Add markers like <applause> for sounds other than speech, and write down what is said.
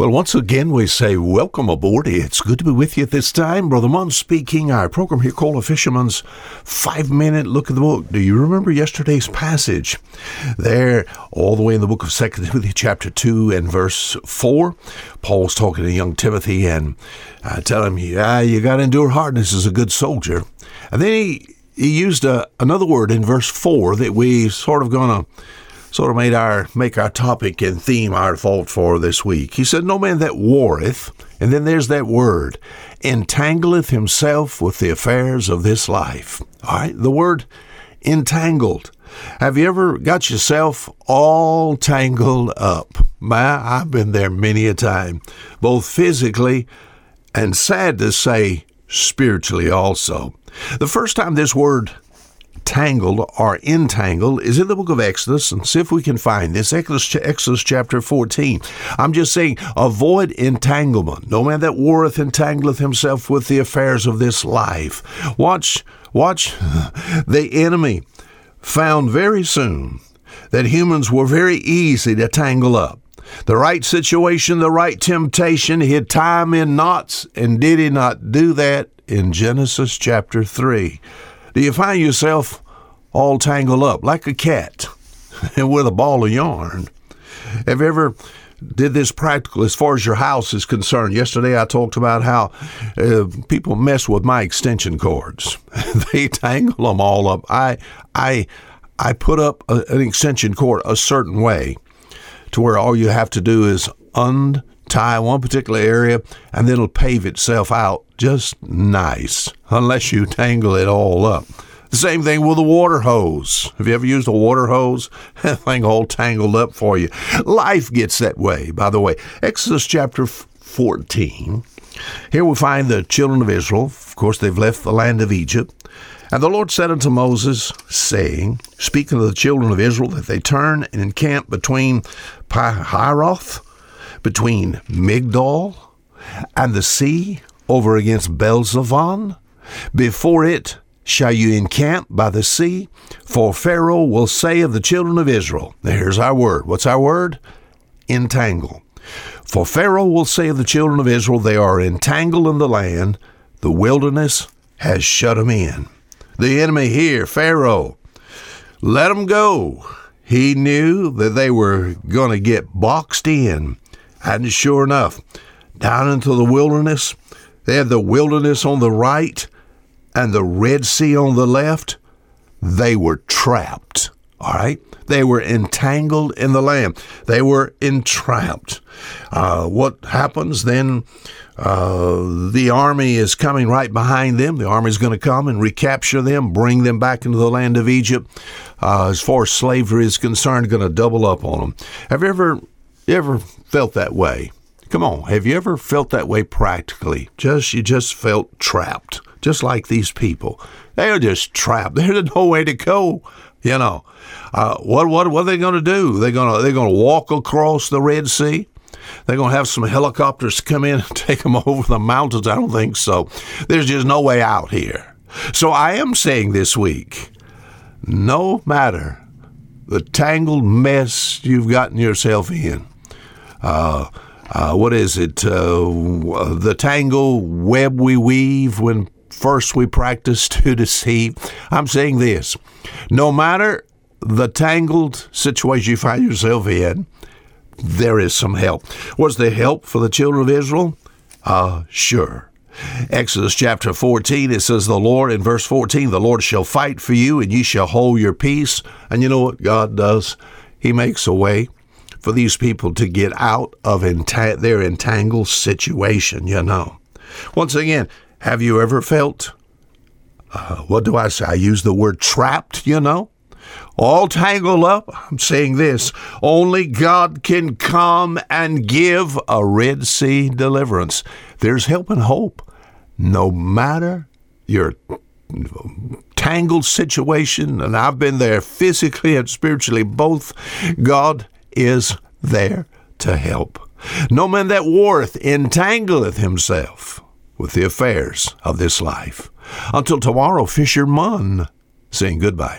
Well, once again, we say welcome aboard. It's good to be with you at this time. Brother Munn speaking. Our program here called A Fisherman's Five Minute Look at the Book. Do you remember yesterday's passage? There, all the way in the book of Second Timothy, chapter 2 and verse 4, Paul's talking to young Timothy and uh, telling him, yeah, you got to endure hardness as a good soldier. And then he, he used a, uh, another word in verse 4 that we sort of going to sort of made our make our topic and theme our thought for this week. He said, No man that warreth, and then there's that word, entangleth himself with the affairs of this life. All right, the word entangled. Have you ever got yourself all tangled up? My, I've been there many a time, both physically and sad to say, spiritually also. The first time this word tangled or entangled is in the book of Exodus, and see if we can find this. Exodus, Exodus chapter 14. I'm just saying, avoid entanglement. No man that warreth entangleth himself with the affairs of this life. Watch, watch <laughs> the enemy found very soon that humans were very easy to tangle up. The right situation, the right temptation, he'd tie him in knots, and did he not do that in Genesis chapter 3? Do you find yourself all tangled up like a cat <laughs> with a ball of yarn? Have you ever did this practical as far as your house is concerned. Yesterday I talked about how uh, people mess with my extension cords. <laughs> they tangle them all up. I I I put up a, an extension cord a certain way to where all you have to do is untie one particular area and then it'll pave itself out just nice unless you tangle it all up. The same thing with a water hose. Have you ever used a water hose? <laughs> That thing all tangled up for you. Life gets that way, by the way. Exodus chapter 14. Here we find the children of Israel. Of course, they've left the land of Egypt. And the Lord said unto Moses, saying, Speaking to the children of Israel, that they turn and encamp between Pihahiroth, between Migdol, and the sea, over against Baalzephon. Before it shall you encamp by the sea, for Pharaoh will say of the children of Israel, here's our word. What's our word? Entangle. For Pharaoh will say of the children of Israel, they are entangled in the land, the wilderness has shut them in. The enemy here, Pharaoh, let them go. He knew that they were going to get boxed in. And sure enough, down into the wilderness, they had the wilderness on the right and the Red Sea on the left, they were trapped. All right? They were entangled in the land. They were entrapped. Uh, what happens then? Uh, the army is coming right behind them. The army is going to come and recapture them, bring them back into the land of Egypt. Uh, as far as slavery is concerned, going to double up on them. Have you ever, ever felt that way? Come on, have you ever felt that way practically? Just you just felt trapped just like these people. They're just trapped. <laughs> There's no way to go. You know, uh, what what what are they going to do? They're gonna they're gonna walk across the Red Sea. They're going to have some helicopters <laughs> come in and take them over the mountains. I don't think so. There's just no way out here. So I am saying this week, no matter the tangled mess you've gotten yourself in, what is it? Uh, the tangle web we weave when first we practice <laughs> to deceive. I'm saying this no matter the tangled situation you find yourself in, there is some help. Was there help for the children of Israel? Uh, sure. Exodus chapter 14, it says, The Lord, in verse 14, the Lord shall fight for you, and ye shall hold your peace. And you know what God does? He makes a way for these people to get out of enta- their entangled situation, you know. Once again, have you ever felt, uh, what do I say? I use the word trapped, you know? All tangled up. I'm saying this only God can come and give a Red Sea deliverance. There's help and hope. No matter your tangled situation, and I've been there physically and spiritually both, God is there to help. No man that warreth entangleth himself with the affairs of this life. Until tomorrow, Fisher Munn saying goodbye.